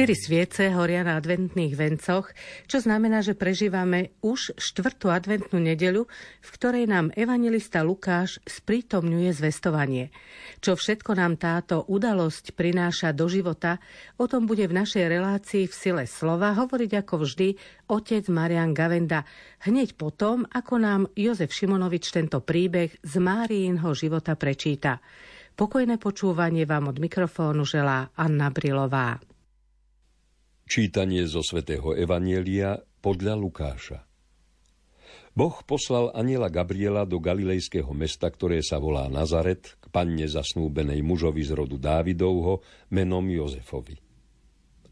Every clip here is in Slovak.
Štyri sviece horia na adventných vencoch, čo znamená, že prežívame už štvrtú adventnú nedeľu, v ktorej nám evangelista Lukáš sprítomňuje zvestovanie. Čo všetko nám táto udalosť prináša do života, o tom bude v našej relácii v sile slova hovoriť ako vždy otec Marian Gavenda, hneď potom, ako nám Jozef Šimonovič tento príbeh z Máriinho života prečíta. Pokojné počúvanie vám od mikrofónu želá Anna Brilová. Čítanie zo svätého Evanielia podľa Lukáša. Boh poslal aniela Gabriela do galilejského mesta, ktoré sa volá Nazaret, k panne zasnúbenej mužovi z rodu Dávidovho menom Jozefovi.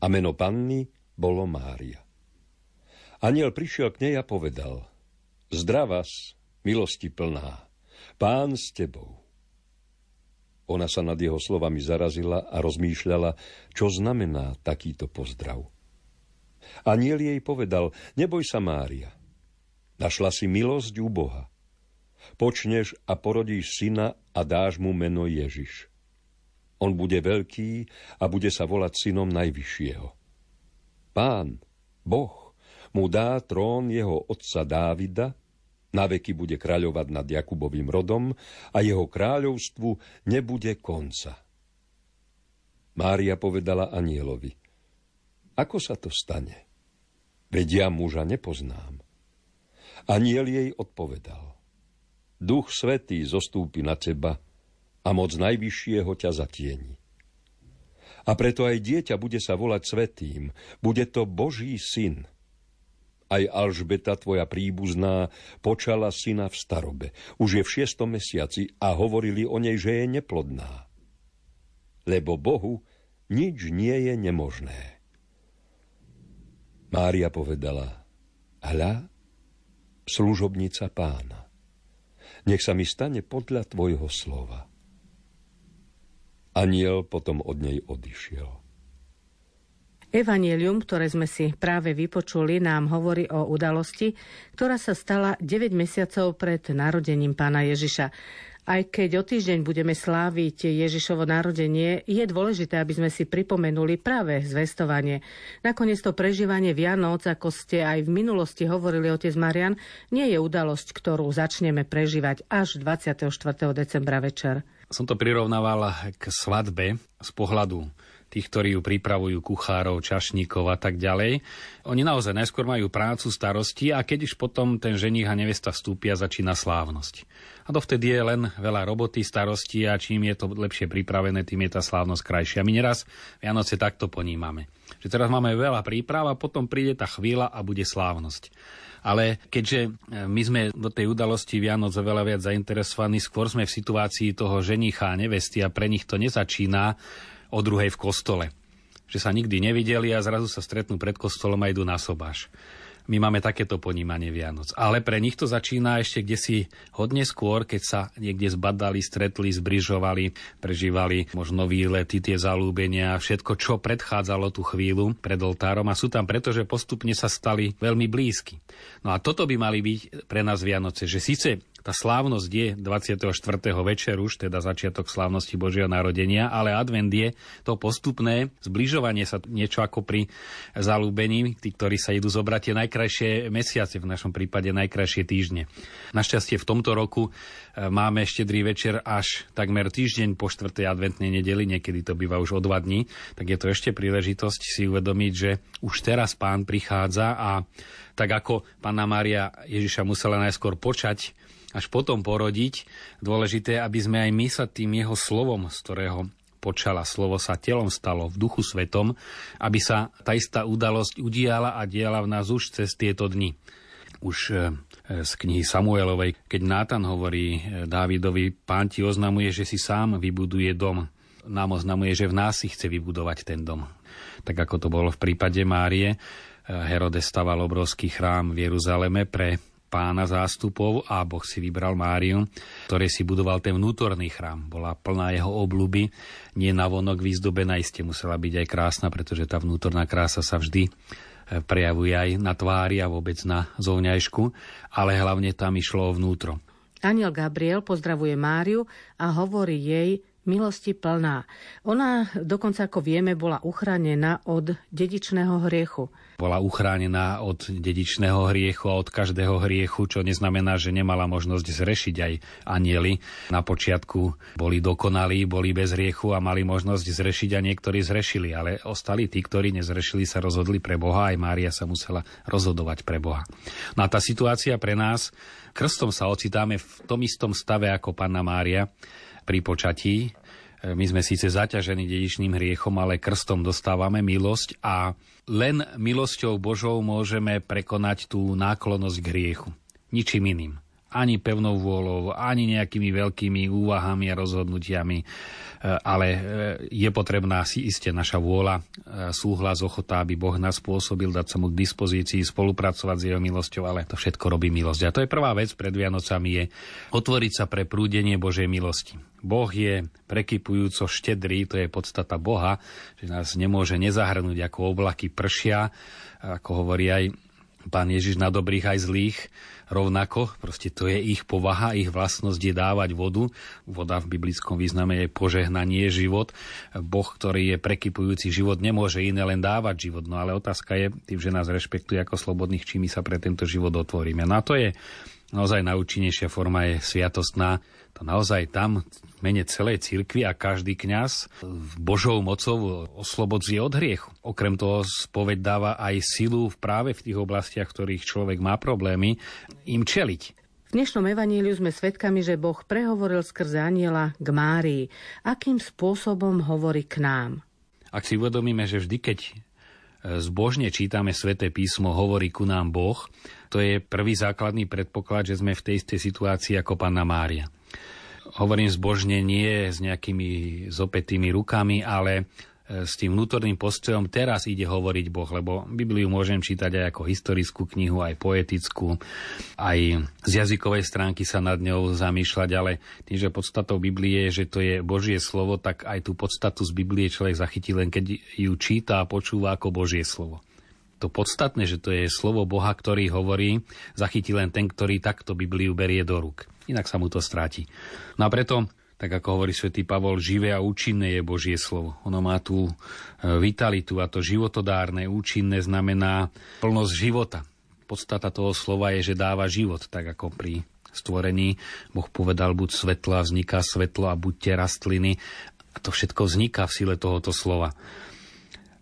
A meno panny bolo Mária. Aniel prišiel k nej a povedal, Zdravas, milosti plná, pán s tebou. Ona sa nad jeho slovami zarazila a rozmýšľala, čo znamená takýto pozdrav. Aniel jej povedal, neboj sa Mária, našla si milosť u Boha. Počneš a porodíš syna a dáš mu meno Ježiš. On bude veľký a bude sa volať synom Najvyššieho. Pán, Boh, mu dá trón jeho otca Dávida na veky bude kráľovať nad Jakubovým rodom a jeho kráľovstvu nebude konca. Mária povedala anielovi, ako sa to stane? Veď ja muža nepoznám. Aniel jej odpovedal, Duch Svetý zostúpi na teba a moc Najvyššieho ťa zatieni. A preto aj dieťa bude sa volať Svetým, bude to Boží syn – aj Alžbeta, tvoja príbuzná, počala syna v starobe. Už je v šiestom mesiaci a hovorili o nej, že je neplodná. Lebo Bohu nič nie je nemožné. Mária povedala, hľa, služobnica pána, nech sa mi stane podľa tvojho slova. Aniel potom od nej odišiel. Evangelium, ktoré sme si práve vypočuli, nám hovorí o udalosti, ktorá sa stala 9 mesiacov pred narodením pána Ježiša. Aj keď o týždeň budeme sláviť Ježišovo narodenie, je dôležité, aby sme si pripomenuli práve zvestovanie. Nakoniec to prežívanie Vianoc, ako ste aj v minulosti hovorili, otec Marian, nie je udalosť, ktorú začneme prežívať až 24. decembra večer. Som to prirovnával k svadbe z pohľadu tých, ktorí ju pripravujú, kuchárov, čašníkov a tak ďalej. Oni naozaj najskôr majú prácu, starosti a keď už potom ten ženich a nevesta vstúpia, začína slávnosť. A dovtedy je len veľa roboty, starosti a čím je to lepšie pripravené, tým je tá slávnosť krajšia. My neraz Vianoce takto ponímame. Že teraz máme veľa príprav a potom príde tá chvíľa a bude slávnosť. Ale keďže e, my sme do tej udalosti Vianoc veľa viac zainteresovaní, skôr sme v situácii toho ženicha a nevesty a pre nich to nezačína o druhej v kostole. Že sa nikdy nevideli a zrazu sa stretnú pred kostolom a idú na sobáš. My máme takéto ponímanie Vianoc. Ale pre nich to začína ešte kde si hodne skôr, keď sa niekde zbadali, stretli, zbrižovali, prežívali možno výlety, tie zalúbenia, všetko, čo predchádzalo tú chvíľu pred oltárom a sú tam preto, že postupne sa stali veľmi blízky. No a toto by mali byť pre nás Vianoce, že síce tá slávnosť je 24. večer už, teda začiatok slávnosti Božieho narodenia, ale advent je to postupné zbližovanie sa niečo ako pri zalúbení, tí, ktorí sa idú zobrať tie najkrajšie mesiace, v našom prípade najkrajšie týždne. Našťastie v tomto roku e, máme štedrý večer až takmer týždeň po 4. adventnej nedeli, niekedy to býva už o dva dní, tak je to ešte príležitosť si uvedomiť, že už teraz pán prichádza a tak ako Panna Mária Ježiša musela najskôr počať až potom porodiť. Dôležité, aby sme aj my sa tým jeho slovom, z ktorého počala, slovo sa telom stalo v duchu svetom, aby sa tá istá udalosť udiala a diala v nás už cez tieto dni. Už e, z knihy Samuelovej, keď Nátan hovorí e, Dávidovi, pán ti oznamuje, že si sám vybuduje dom. Nám oznamuje, že v nás si chce vybudovať ten dom. Tak ako to bolo v prípade Márie, e, Herodes staval obrovský chrám v Jeruzaleme pre pána zástupov a Boh si vybral Máriu, ktorý si budoval ten vnútorný chrám. Bola plná jeho obľuby, nie vonok vyzdobená, iste musela byť aj krásna, pretože tá vnútorná krása sa vždy e, prejavuje aj na tvári a vôbec na zovňajšku, ale hlavne tam išlo o vnútro. Aniel Gabriel pozdravuje Máriu a hovorí jej, milosti plná. Ona dokonca, ako vieme, bola uchránená od dedičného hriechu bola uchránená od dedičného hriechu a od každého hriechu, čo neznamená, že nemala možnosť zrešiť aj anieli. Na počiatku boli dokonalí, boli bez hriechu a mali možnosť zrešiť a niektorí zrešili, ale ostali tí, ktorí nezrešili, sa rozhodli pre Boha, aj Mária sa musela rozhodovať pre Boha. No a tá situácia pre nás, krstom sa ocitáme v tom istom stave ako Panna Mária pri počatí, my sme síce zaťažení dedičným hriechom, ale krstom dostávame milosť a len milosťou Božou môžeme prekonať tú náklonosť k hriechu. Ničím iným. Ani pevnou vôľou, ani nejakými veľkými úvahami a rozhodnutiami, e, ale e, je potrebná si iste naša vôľa, e, súhlas, ochota, aby Boh nás spôsobil, dať sa mu k dispozícii, spolupracovať s jeho milosťou, ale to všetko robí milosť. A to je prvá vec pred Vianocami, je otvoriť sa pre prúdenie Božej milosti. Boh je prekypujúco štedrý, to je podstata Boha, že nás nemôže nezahrnúť ako oblaky pršia, ako hovorí aj pán Ježiš na dobrých aj zlých, rovnako, proste to je ich povaha, ich vlastnosť je dávať vodu. Voda v biblickom význame je požehnanie, život. Boh, ktorý je prekypujúci život, nemôže iné len dávať život. No ale otázka je, tým, že nás rešpektuje ako slobodných, či my sa pre tento život otvoríme. No to je naozaj najúčinnejšia forma je sviatostná. To naozaj tam v mene celej cirkvi a každý kňaz Božou mocou oslobodzie od hriechu. Okrem toho spoveď dáva aj silu v práve v tých oblastiach, v ktorých človek má problémy, im čeliť. V dnešnom evaníliu sme svedkami, že Boh prehovoril skrze aniela k Márii. Akým spôsobom hovorí k nám? Ak si uvedomíme, že vždy, keď zbožne čítame sväté písmo, hovorí ku nám Boh, to je prvý základný predpoklad, že sme v tej istej situácii ako Panna Mária. Hovorím zbožne nie s nejakými zopetými rukami, ale s tým vnútorným postojom teraz ide hovoriť Boh, lebo Bibliu môžem čítať aj ako historickú knihu, aj poetickú, aj z jazykovej stránky sa nad ňou zamýšľať, ale tým, že podstatou Biblie je, že to je Božie slovo, tak aj tú podstatu z Biblie človek zachytí len keď ju číta a počúva ako Božie slovo to podstatné, že to je slovo Boha, ktorý hovorí, zachytí len ten, ktorý takto Bibliu berie do rúk. Inak sa mu to stráti. No a preto, tak ako hovorí svätý Pavol, živé a účinné je Božie slovo. Ono má tú e, vitalitu a to životodárne, účinné znamená plnosť života. Podstata toho slova je, že dáva život, tak ako pri stvorení. Boh povedal, buď svetlo a vzniká svetlo a buďte rastliny. A to všetko vzniká v sile tohoto slova.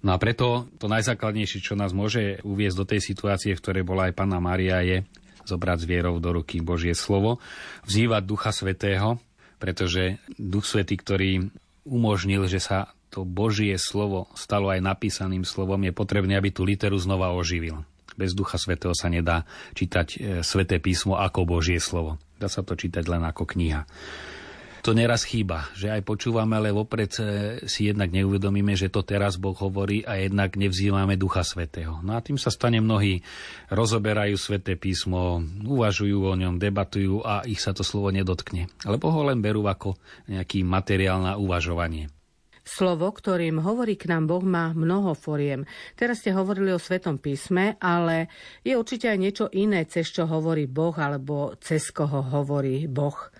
No a preto to najzákladnejšie, čo nás môže uviezť do tej situácie, v ktorej bola aj Panna Mária, je zobrať s vierou do ruky Božie slovo, vzývať Ducha Svetého, pretože Duch Svetý, ktorý umožnil, že sa to Božie slovo stalo aj napísaným slovom, je potrebné, aby tú literu znova oživil. Bez Ducha Svetého sa nedá čítať e, Sveté písmo ako Božie slovo. Dá sa to čítať len ako kniha to neraz chýba, že aj počúvame, ale vopred e, si jednak neuvedomíme, že to teraz Boh hovorí a jednak nevzývame Ducha Svetého. No a tým sa stane mnohí, rozoberajú Sveté písmo, uvažujú o ňom, debatujú a ich sa to slovo nedotkne. Lebo ho len berú ako nejaký materiál na uvažovanie. Slovo, ktorým hovorí k nám Boh, má mnoho foriem. Teraz ste hovorili o Svetom písme, ale je určite aj niečo iné, cez čo hovorí Boh, alebo cez koho hovorí Boh.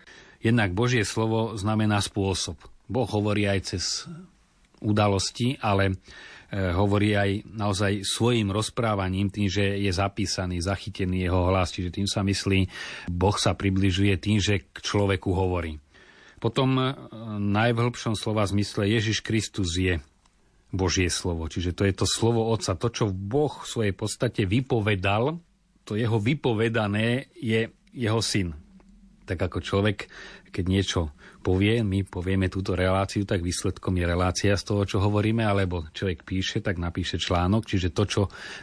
Jednak Božie slovo znamená spôsob. Boh hovorí aj cez udalosti, ale e, hovorí aj naozaj svojim rozprávaním, tým, že je zapísaný, zachytený jeho hlas, čiže tým sa myslí, Boh sa približuje tým, že k človeku hovorí. Potom e, najvhlbšom slova zmysle Ježiš Kristus je Božie slovo, čiže to je to slovo Otca, to, čo Boh v svojej podstate vypovedal, to jeho vypovedané je jeho syn. Tak ako človek keď niečo povie, my povieme túto reláciu, tak výsledkom je relácia z toho, čo hovoríme, alebo človek píše, tak napíše článok, čiže to, čo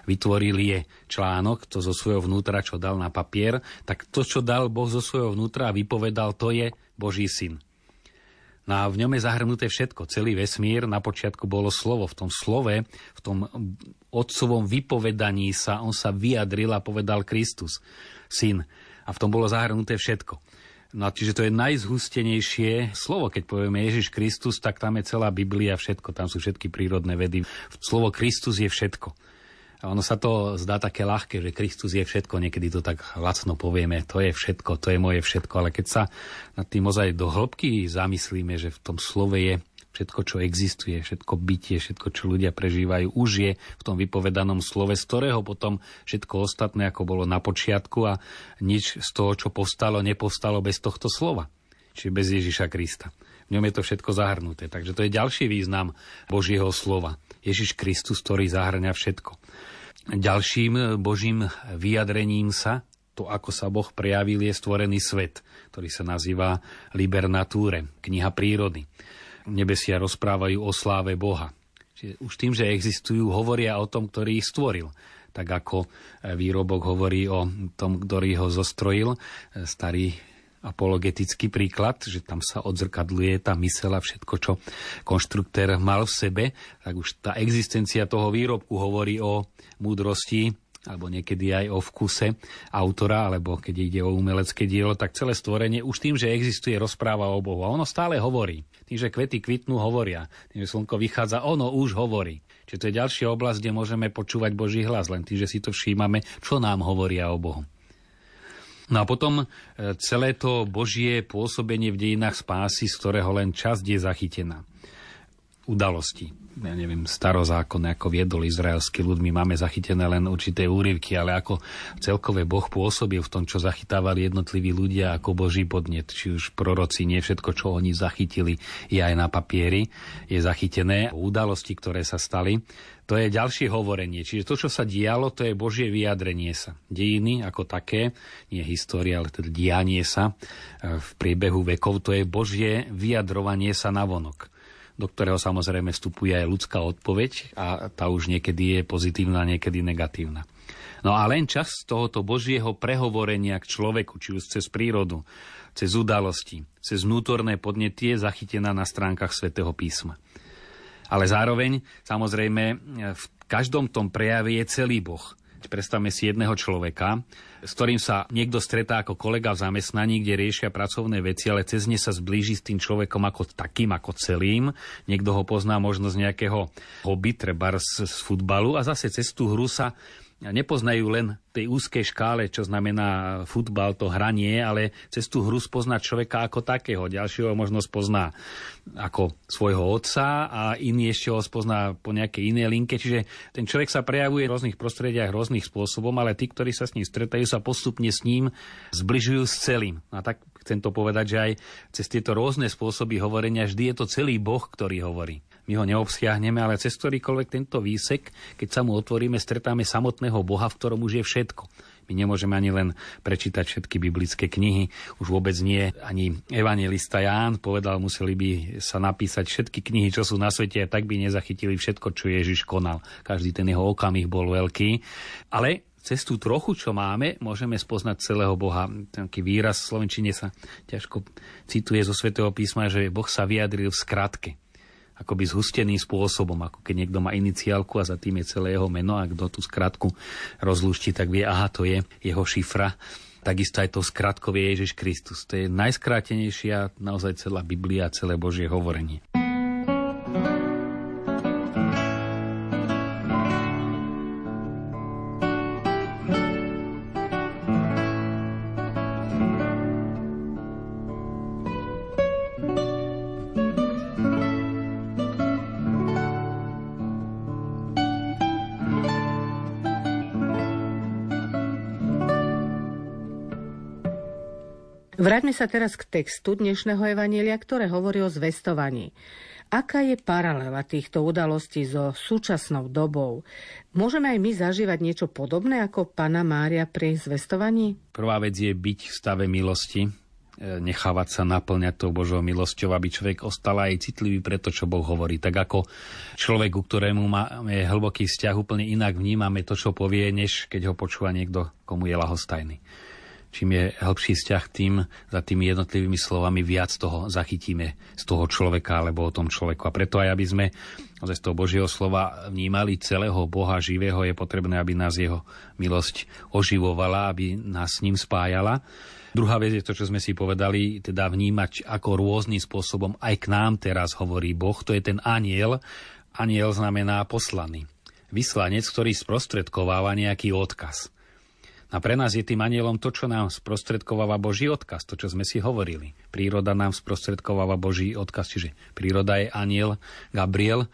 vytvoril je článok, to zo svojho vnútra, čo dal na papier, tak to, čo dal Boh zo svojho vnútra a vypovedal, to je Boží syn. No a v ňom je zahrnuté všetko, celý vesmír. Na počiatku bolo slovo. V tom slove, v tom otcovom vypovedaní sa, on sa vyjadril a povedal Kristus, syn. A v tom bolo zahrnuté všetko. No čiže to je najzhustenejšie slovo. Keď povieme Ježiš Kristus, tak tam je celá Biblia, všetko. Tam sú všetky prírodné vedy. Slovo Kristus je všetko. A ono sa to zdá také ľahké, že Kristus je všetko, niekedy to tak lacno povieme, to je všetko, to je moje všetko, ale keď sa nad tým ozaj do hĺbky zamyslíme, že v tom slove je všetko, čo existuje, všetko bytie, všetko, čo ľudia prežívajú, už je v tom vypovedanom slove, z ktorého potom všetko ostatné, ako bolo na počiatku a nič z toho, čo povstalo, nepovstalo bez tohto slova. Čiže bez Ježiša Krista. V ňom je to všetko zahrnuté. Takže to je ďalší význam Božieho slova. Ježiš Kristus, ktorý zahrňa všetko. Ďalším božím vyjadrením sa, to ako sa Boh prejavil, je stvorený svet, ktorý sa nazýva Liber Nature, kniha prírody. Nebesia rozprávajú o sláve Boha. Čiže už tým, že existujú, hovoria o tom, ktorý ich stvoril tak ako výrobok hovorí o tom, ktorý ho zostrojil. Starý apologetický príklad, že tam sa odzrkadluje tá mysela, všetko, čo konštruktér mal v sebe, tak už tá existencia toho výrobku hovorí o múdrosti alebo niekedy aj o vkuse autora, alebo keď ide o umelecké dielo, tak celé stvorenie už tým, že existuje, rozpráva o Bohu. A ono stále hovorí. Tým, že kvety kvitnú, hovoria. Tým, že slnko vychádza, ono už hovorí. Čiže to je ďalšia oblasť, kde môžeme počúvať Boží hlas, len tým, že si to všímame, čo nám hovoria o Bohu. No a potom e, celé to Božie pôsobenie v dejinách spásy, z ktorého len časť je zachytená. Udalosti. Ja neviem, starozákonné, ako viedol izraelský ľud, my máme zachytené len určité úryvky, ale ako celkové Boh pôsobil v tom, čo zachytávali jednotliví ľudia ako Boží podnet, či už proroci, nie všetko, čo oni zachytili, je aj na papieri, je zachytené. Udalosti, ktoré sa stali, to je ďalšie hovorenie. Čiže to, čo sa dialo, to je Božie vyjadrenie sa. Dejiny ako také, nie história, ale teda dianie sa e, v priebehu vekov, to je Božie vyjadrovanie sa na vonok do ktorého samozrejme vstupuje aj ľudská odpoveď a tá už niekedy je pozitívna, niekedy negatívna. No a len čas tohoto Božieho prehovorenia k človeku, či už cez prírodu, cez udalosti, cez vnútorné podnetie je zachytená na stránkach svätého písma. Ale zároveň, samozrejme, v každom tom prejave je celý Boh. Predstavme si jedného človeka, s ktorým sa niekto stretá ako kolega v zamestnaní, kde riešia pracovné veci, ale cez ne sa zblíži s tým človekom ako takým, ako celým. Niekto ho pozná možno z nejakého hobby, treba z, z futbalu a zase cez tú hru sa nepoznajú len tej úzkej škále, čo znamená futbal, to hranie, ale cez tú hru spozná človeka ako takého. Ďalšieho možno spozná ako svojho otca a iný ešte ho spozná po nejakej inej linke. Čiže ten človek sa prejavuje v rôznych prostrediach rôznych spôsobom, ale tí, ktorí sa s ním stretajú, sa postupne s ním zbližujú s celým. A tak chcem to povedať, že aj cez tieto rôzne spôsoby hovorenia vždy je to celý Boh, ktorý hovorí my ho neobsiahneme, ale cez ktorýkoľvek tento výsek, keď sa mu otvoríme, stretáme samotného Boha, v ktorom už je všetko. My nemôžeme ani len prečítať všetky biblické knihy, už vôbec nie ani evangelista Ján povedal, museli by sa napísať všetky knihy, čo sú na svete a tak by nezachytili všetko, čo Ježiš konal. Každý ten jeho okamih bol veľký. Ale cez tú trochu, čo máme, môžeme spoznať celého Boha. Taký výraz v Slovenčine sa ťažko cituje zo svätého písma, že Boh sa vyjadril v skratke akoby zhusteným spôsobom, ako keď niekto má iniciálku a za tým je celé jeho meno a kto tú skratku rozluští, tak vie, aha, to je jeho šifra. Takisto aj to skratko vie Ježiš Kristus. To je najskrátenejšia naozaj celá Biblia celé Božie hovorenie. Vráťme sa teraz k textu dnešného Evanielia, ktoré hovorí o zvestovaní. Aká je paralela týchto udalostí so súčasnou dobou? Môžeme aj my zažívať niečo podobné ako Pana Mária pri zvestovaní? Prvá vec je byť v stave milosti, e, nechávať sa naplňať tou Božou milosťou, aby človek ostal aj citlivý pre to, čo Boh hovorí. Tak ako človek, ku ktorému máme hlboký vzťah, úplne inak vnímame to, čo povie, než keď ho počúva niekto, komu je lahostajný čím je hĺbší vzťah tým, za tými jednotlivými slovami viac toho zachytíme z toho človeka alebo o tom človeku. A preto aj, aby sme z toho Božieho slova vnímali celého Boha živého, je potrebné, aby nás jeho milosť oživovala, aby nás s ním spájala. Druhá vec je to, čo sme si povedali, teda vnímať, ako rôznym spôsobom aj k nám teraz hovorí Boh. To je ten aniel. Aniel znamená poslaný vyslanec, ktorý sprostredkováva nejaký odkaz. A pre nás je tým anielom to, čo nám sprostredkováva Boží odkaz, to, čo sme si hovorili. Príroda nám sprostredkováva Boží odkaz, čiže príroda je aniel Gabriel,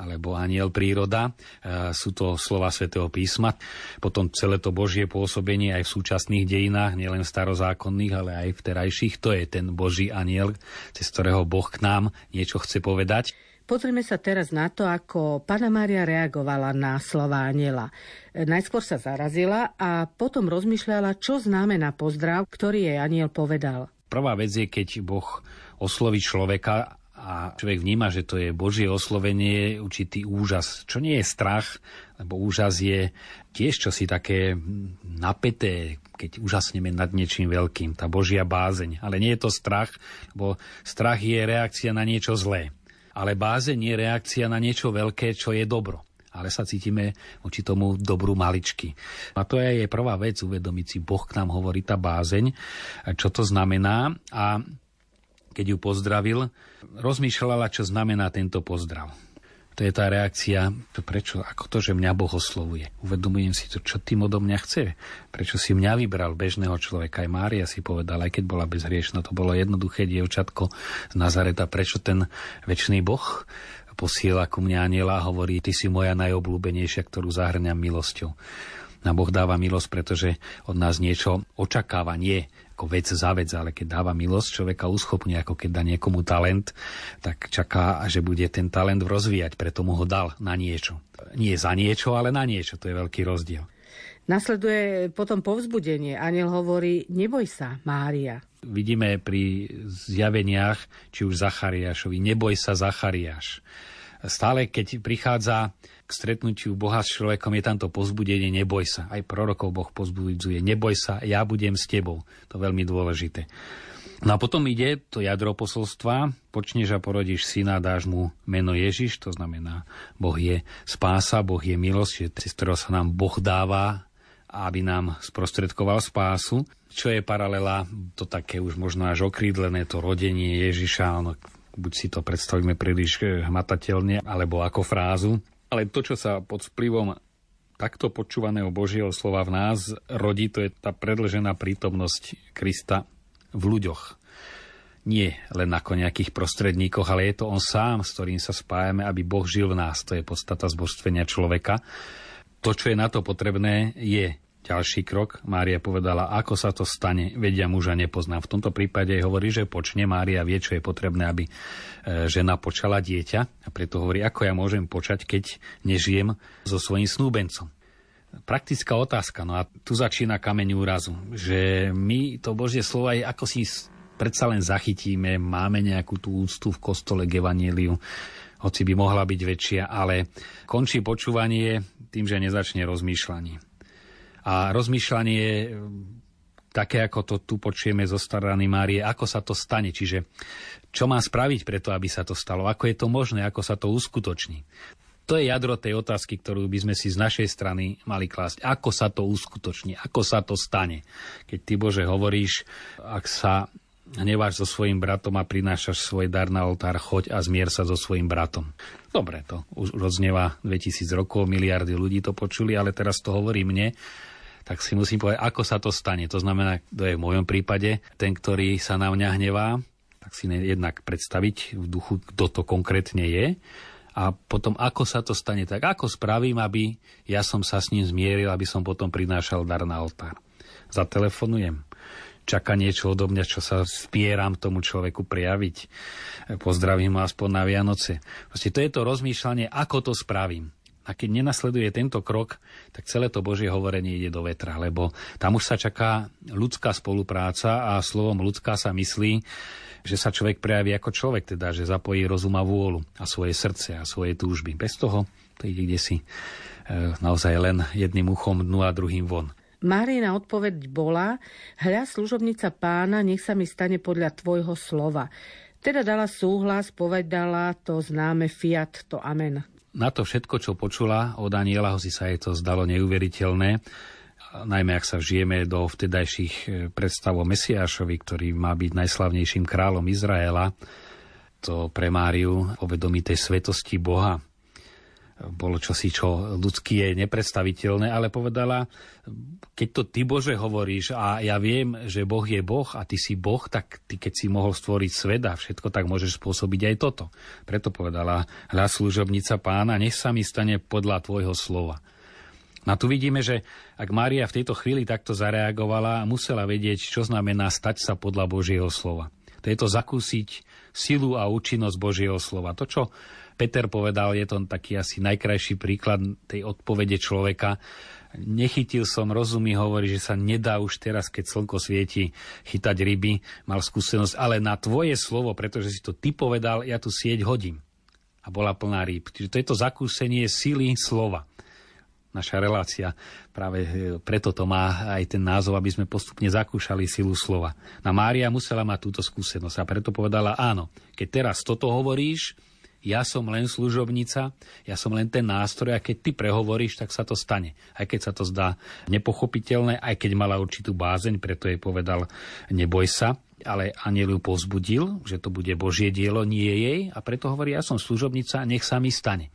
alebo aniel príroda. E, sú to slova svätého písma. Potom celé to Božie pôsobenie aj v súčasných dejinách, nielen starozákonných, ale aj v terajších, to je ten Boží aniel, cez ktorého Boh k nám niečo chce povedať. Pozrime sa teraz na to, ako Pana Mária reagovala na slova aniela. Najskôr sa zarazila a potom rozmýšľala, čo znamená pozdrav, ktorý jej aniel povedal. Prvá vec je, keď Boh osloví človeka a človek vníma, že to je Božie oslovenie, určitý úžas, čo nie je strach, lebo úžas je tiež čosi také napeté, keď úžasneme nad niečím veľkým, tá Božia bázeň. Ale nie je to strach, lebo strach je reakcia na niečo zlé. Ale bázeň je reakcia na niečo veľké, čo je dobro ale sa cítime voči tomu dobru maličky. A to je prvá vec, uvedomiť si, Boh k nám hovorí tá bázeň, čo to znamená a keď ju pozdravil, rozmýšľala, čo znamená tento pozdrav. To je tá reakcia, prečo, ako to, že mňa Boh oslovuje. Uvedomujem si to, čo tým odo mňa chce. Prečo si mňa vybral, bežného človeka. Aj Mária si povedala, aj keď bola bezhriešna, to bolo jednoduché dievčatko z Nazareta. Prečo ten väčší Boh posiela ku mňa aniela a hovorí, ty si moja najobľúbenejšia, ktorú zahrňam milosťou. Na Boh dáva milosť, pretože od nás niečo očakáva, nie ako vec za vec, ale keď dáva milosť, človeka uschopní, ako keď dá niekomu talent, tak čaká, že bude ten talent rozvíjať, preto mu ho dal na niečo. Nie za niečo, ale na niečo, to je veľký rozdiel. Nasleduje potom povzbudenie. Aniel hovorí, neboj sa, Mária. Vidíme pri zjaveniach, či už Zachariášovi, neboj sa, Zachariáš. Stále, keď prichádza k stretnutiu Boha s človekom je tamto pozbudenie neboj sa. Aj prorokov Boh pozbudzuje neboj sa, ja budem s tebou. To je veľmi dôležité. No a potom ide to jadro posolstva, počneš a porodíš syna, dáš mu meno Ježiš, to znamená, Boh je spása, Boh je milosť, cez ktorého sa nám Boh dáva, aby nám sprostredkoval spásu. Čo je paralela, to také už možno až okrídlené, to rodenie Ježiša, ono, buď si to predstavíme príliš hmatateľne, alebo ako frázu. Ale to, čo sa pod vplyvom takto počúvaného Božieho slova v nás rodí, to je tá predlžená prítomnosť Krista v ľuďoch. Nie len ako nejakých prostredníkoch, ale je to On sám, s ktorým sa spájame, aby Boh žil v nás. To je podstata zbožstvenia človeka. To, čo je na to potrebné, je ďalší krok, Mária povedala, ako sa to stane, vedia muža nepoznám. V tomto prípade hovorí, že počne. Mária vie, čo je potrebné, aby e, žena počala dieťa. A preto hovorí, ako ja môžem počať, keď nežijem so svojím snúbencom. Praktická otázka, no a tu začína kameň úrazu, že my to Božie slovo aj ako si predsa len zachytíme, máme nejakú tú úctu v kostole k evaníliu, hoci by mohla byť väčšia, ale končí počúvanie tým, že nezačne rozmýšľanie. A rozmýšľanie také, ako to tu počujeme zo strany Márie, ako sa to stane, čiže čo má spraviť preto, aby sa to stalo, ako je to možné, ako sa to uskutoční. To je jadro tej otázky, ktorú by sme si z našej strany mali klásť. Ako sa to uskutoční, ako sa to stane. Keď ty, Bože, hovoríš, ak sa hneváš so svojím bratom a prinášaš svoj dar na oltár, choď a zmier sa so svojím bratom. Dobre, to už roznieva 2000 rokov, miliardy ľudí to počuli, ale teraz to hovorí mne tak si musím povedať, ako sa to stane. To znamená, to je v mojom prípade, ten, ktorý sa na mňa hnevá, tak si jednak predstaviť v duchu, kto to konkrétne je a potom ako sa to stane, tak ako spravím, aby ja som sa s ním zmieril, aby som potom prinášal dar na oltár. Zatelefonujem, čaká niečo odo mňa, čo sa spieram tomu človeku prejaviť. Pozdravím ho aspoň na Vianoce. Proste to je to rozmýšľanie, ako to spravím. A keď nenasleduje tento krok, tak celé to Božie hovorenie ide do vetra, lebo tam už sa čaká ľudská spolupráca a slovom ľudská sa myslí, že sa človek prejaví ako človek, teda že zapojí rozum a vôľu a svoje srdce a svoje túžby. Bez toho to ide kde si e, naozaj len jedným uchom dnu a druhým von. Márina odpoveď bola, hľa služobnica pána, nech sa mi stane podľa tvojho slova. Teda dala súhlas, povedala to známe fiat, to amen na to všetko, čo počula od Daniela, hoci sa jej to zdalo neuveriteľné, najmä ak sa žijeme do vtedajších e, predstav o Mesiášovi, ktorý má byť najslavnejším kráľom Izraela, to pre Máriu povedomí tej svetosti Boha, bolo čosi, čo ľudské je nepredstaviteľné, ale povedala, keď to ty Bože hovoríš a ja viem, že Boh je Boh a ty si Boh, tak ty keď si mohol stvoriť svet a všetko, tak môžeš spôsobiť aj toto. Preto povedala hľa služobnica pána, nech sa mi stane podľa tvojho slova. A tu vidíme, že ak Mária v tejto chvíli takto zareagovala, musela vedieť, čo znamená stať sa podľa Božieho slova. To je to zakúsiť silu a účinnosť Božieho slova. To, čo Peter povedal, je to taký asi najkrajší príklad tej odpovede človeka. Nechytil som, rozumí, hovorí, že sa nedá už teraz, keď slnko svieti, chytať ryby, mal skúsenosť, ale na tvoje slovo, pretože si to ty povedal, ja tu sieť hodím. A bola plná rýb. Čiže to je to zakúsenie sily slova naša relácia. Práve e, preto to má aj ten názov, aby sme postupne zakúšali silu slova. Na Mária musela mať túto skúsenosť a preto povedala áno, keď teraz toto hovoríš, ja som len služobnica, ja som len ten nástroj a keď ty prehovoríš, tak sa to stane. Aj keď sa to zdá nepochopiteľné, aj keď mala určitú bázeň, preto jej povedal neboj sa, ale aniel ju povzbudil, že to bude Božie dielo, nie jej a preto hovorí, ja som služobnica, nech sa mi stane.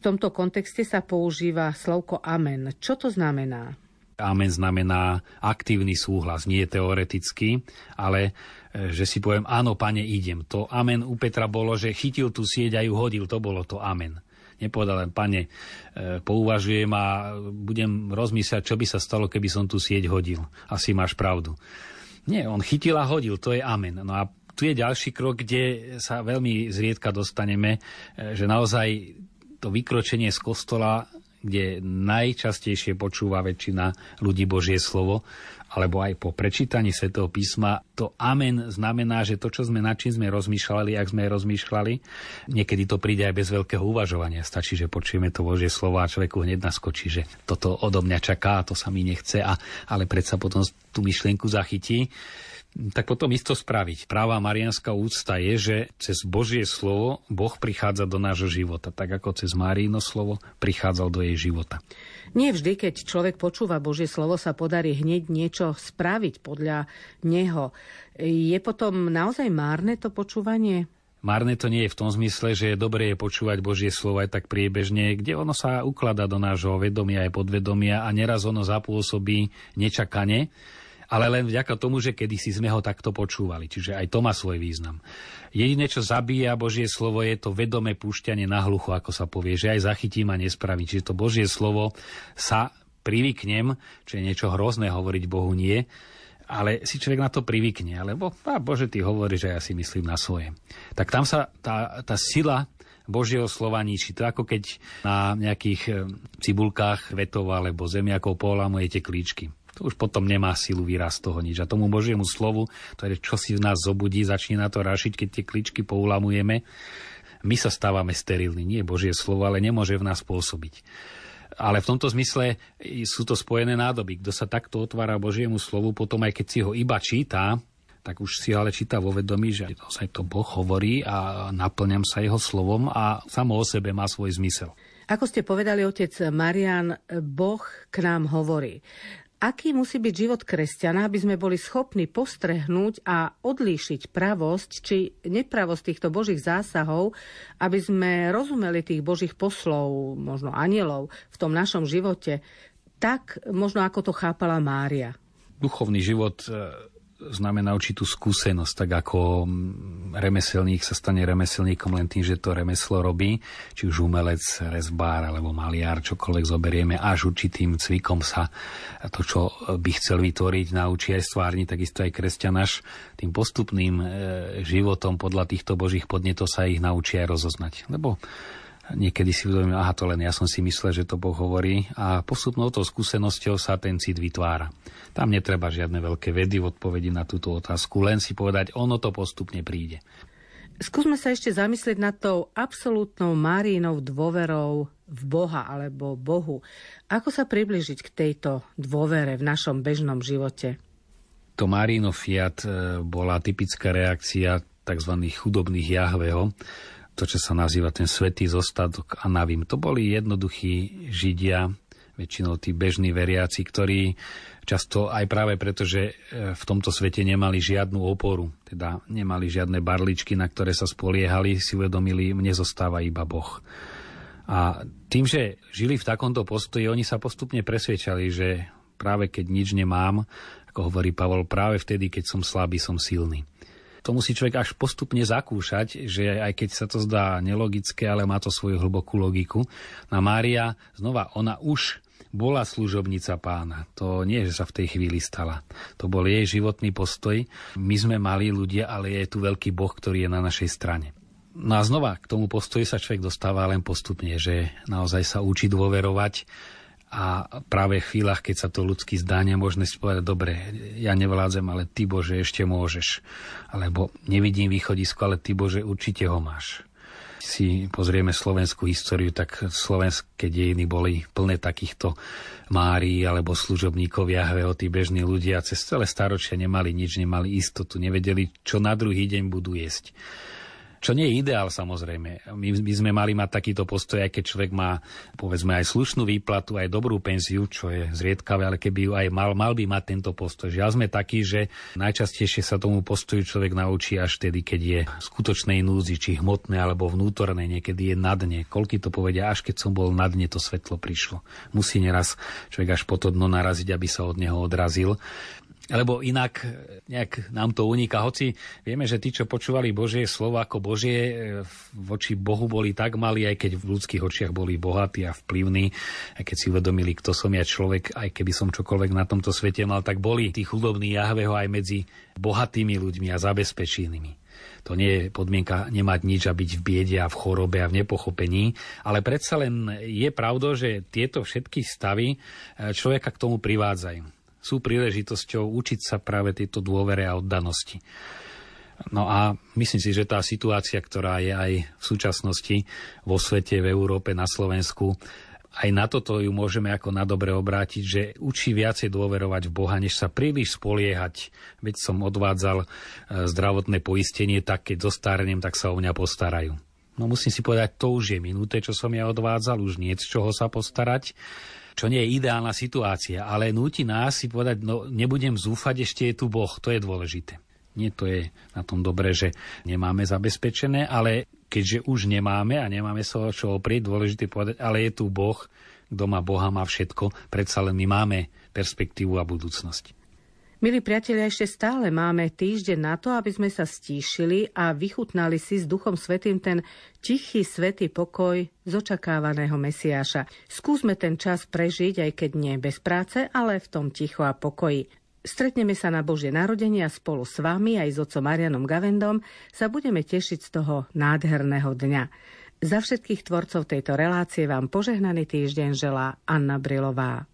V tomto kontexte sa používa slovko amen. Čo to znamená? Amen znamená aktívny súhlas, nie teoretický, ale e, že si poviem, áno, pane, idem. To amen u Petra bolo, že chytil tú sieť a ju hodil, to bolo to amen. Nepovedal len, pane, e, pouvažujem a budem rozmýšľať, čo by sa stalo, keby som tú sieť hodil. Asi máš pravdu. Nie, on chytil a hodil, to je amen. No a tu je ďalší krok, kde sa veľmi zriedka dostaneme, e, že naozaj to vykročenie z kostola, kde najčastejšie počúva väčšina ľudí Božie slovo, alebo aj po prečítaní svätého písma, to amen znamená, že to, čo sme nad čím sme rozmýšľali, ak sme rozmýšľali, niekedy to príde aj bez veľkého uvažovania. Stačí, že počujeme to Božie slovo a človeku hneď naskočí, že toto odo mňa čaká, to sa mi nechce, a, ale predsa potom tú myšlienku zachytí tak potom isto spraviť. Práva marianská úcta je, že cez Božie slovo Boh prichádza do nášho života, tak ako cez Máríno slovo prichádzal do jej života. Nie vždy, keď človek počúva Božie slovo, sa podarí hneď niečo spraviť podľa neho. Je potom naozaj márne to počúvanie? Márne to nie je v tom zmysle, že je dobré je počúvať Božie slovo aj tak priebežne, kde ono sa ukladá do nášho vedomia aj podvedomia a neraz ono zapôsobí nečakane ale len vďaka tomu, že kedysi sme ho takto počúvali. Čiže aj to má svoj význam. Jediné, čo zabíja Božie slovo, je to vedomé púšťanie na hlucho, ako sa povie, že aj zachytím a nespravím. Čiže to Božie slovo sa privyknem, čo je niečo hrozné hovoriť Bohu nie, ale si človek na to privykne, alebo a Bože, ty hovoríš, že ja si myslím na svoje. Tak tam sa tá, tá sila Božieho slova ničí. To ako keď na nejakých eh, cibulkách vetov alebo zemiakov polamujete klíčky to už potom nemá silu výraz toho nič. A tomu Božiemu slovu, to je čo si v nás zobudí, začne na to rašiť, keď tie kličky poulamujeme. My sa stávame sterilní, nie Božie slovo, ale nemôže v nás pôsobiť. Ale v tomto zmysle sú to spojené nádoby. Kto sa takto otvára Božiemu slovu, potom aj keď si ho iba číta, tak už si ale číta vo vedomí, že sa to Boh hovorí a naplňam sa jeho slovom a samo o sebe má svoj zmysel. Ako ste povedali, otec Marian, Boh k nám hovorí aký musí byť život kresťana, aby sme boli schopní postrehnúť a odlíšiť pravosť či nepravosť týchto božích zásahov, aby sme rozumeli tých božích poslov, možno anielov v tom našom živote, tak možno ako to chápala Mária. Duchovný život znamená určitú skúsenosť, tak ako mm, remeselník sa stane remeselníkom len tým, že to remeslo robí, či už umelec, rezbár alebo maliar, čokoľvek zoberieme, až určitým cvikom sa to, čo by chcel vytvoriť, naučí aj stvárni, takisto aj kresťanaš tým postupným e, životom podľa týchto božích podnetov sa ich naučí aj rozoznať. Lebo niekedy si uvedomím, aha, to len ja som si myslel, že to Boh hovorí a postupnou tou skúsenosťou sa ten cit vytvára. Tam netreba žiadne veľké vedy v odpovedi na túto otázku, len si povedať, ono to postupne príde. Skúsme sa ešte zamyslieť nad tou absolútnou Márinou dôverou v Boha alebo Bohu. Ako sa približiť k tejto dôvere v našom bežnom živote? To Marino Fiat e, bola typická reakcia tzv. chudobných Jahveho, to, čo sa nazýva ten svetý zostatok a navím. To boli jednoduchí Židia, väčšinou tí bežní veriaci, ktorí často aj práve preto, že e, v tomto svete nemali žiadnu oporu, teda nemali žiadne barličky, na ktoré sa spoliehali, si uvedomili, mne zostáva iba Boh. A tým, že žili v takomto postoji, oni sa postupne presvedčali, že práve keď nič nemám, ako hovorí Pavol, práve vtedy, keď som slabý, som silný. To musí človek až postupne zakúšať, že aj keď sa to zdá nelogické, ale má to svoju hlbokú logiku. Na Mária, znova, ona už bola služobnica pána. To nie, že sa v tej chvíli stala. To bol jej životný postoj. My sme mali ľudia, ale je tu veľký Boh, ktorý je na našej strane. No a znova k tomu postoji sa človek dostáva len postupne, že naozaj sa učí dôverovať a práve v chvíľach, keď sa to ľudský zdá nemožné si povedať, dobre, ja nevládzem, ale ty Bože ešte môžeš. Alebo nevidím východisko, ale ty Bože určite ho máš. Si pozrieme slovenskú históriu, tak slovenské dejiny boli plné takýchto mári alebo služobníkov Jahveho, tí bežní ľudia cez celé staročia nemali nič, nemali istotu, nevedeli, čo na druhý deň budú jesť. Čo nie je ideál samozrejme. My by sme mali mať takýto postoj, aj keď človek má povedzme aj slušnú výplatu, aj dobrú penziu, čo je zriedkavé, ale keby ju aj mal, mal by mať tento postoj. Žiaľ sme takí, že najčastejšie sa tomu postoju človek naučí až vtedy, keď je v skutočnej núzi, či hmotné alebo vnútornej, niekedy je na dne. Koľky to povedia, až keď som bol na dne, to svetlo prišlo. Musí neraz človek až po to dno naraziť, aby sa od neho odrazil. Lebo inak e, nejak nám to uniká. Hoci vieme, že tí, čo počúvali Božie slovo ako Božie, e, voči Bohu boli tak malí, aj keď v ľudských očiach boli bohatí a vplyvní, aj keď si uvedomili, kto som ja človek, aj keby som čokoľvek na tomto svete mal, tak boli tí chudobní Jahveho aj medzi bohatými ľuďmi a zabezpečenými. To nie je podmienka nemať nič a byť v biede a v chorobe a v nepochopení, ale predsa len je pravdou, že tieto všetky stavy e, človeka k tomu privádzajú sú príležitosťou učiť sa práve tejto dôvere a oddanosti. No a myslím si, že tá situácia, ktorá je aj v súčasnosti vo svete, v Európe, na Slovensku, aj na toto ju môžeme ako na dobre obrátiť, že učí viacej dôverovať v Boha, než sa príliš spoliehať. Veď som odvádzal e, zdravotné poistenie, tak keď zostarnem, tak sa o mňa postarajú. No musím si povedať, to už je minuté, čo som ja odvádzal, už nie z čoho sa postarať čo nie je ideálna situácia, ale núti nás si povedať, no nebudem zúfať, ešte je tu Boh, to je dôležité. Nie to je na tom dobré, že nemáme zabezpečené, ale keďže už nemáme a nemáme sa o čo oprieť, dôležité povedať, ale je tu Boh, kto má Boha, má všetko, predsa len my máme perspektívu a budúcnosť. Milí priatelia, ešte stále máme týždeň na to, aby sme sa stíšili a vychutnali si s Duchom Svetým ten tichý, svetý pokoj z očakávaného Mesiáša. Skúsme ten čas prežiť, aj keď nie bez práce, ale v tom ticho a pokoji. Stretneme sa na Božie narodenie a spolu s vami aj s otcom Marianom Gavendom sa budeme tešiť z toho nádherného dňa. Za všetkých tvorcov tejto relácie vám požehnaný týždeň želá Anna Brilová.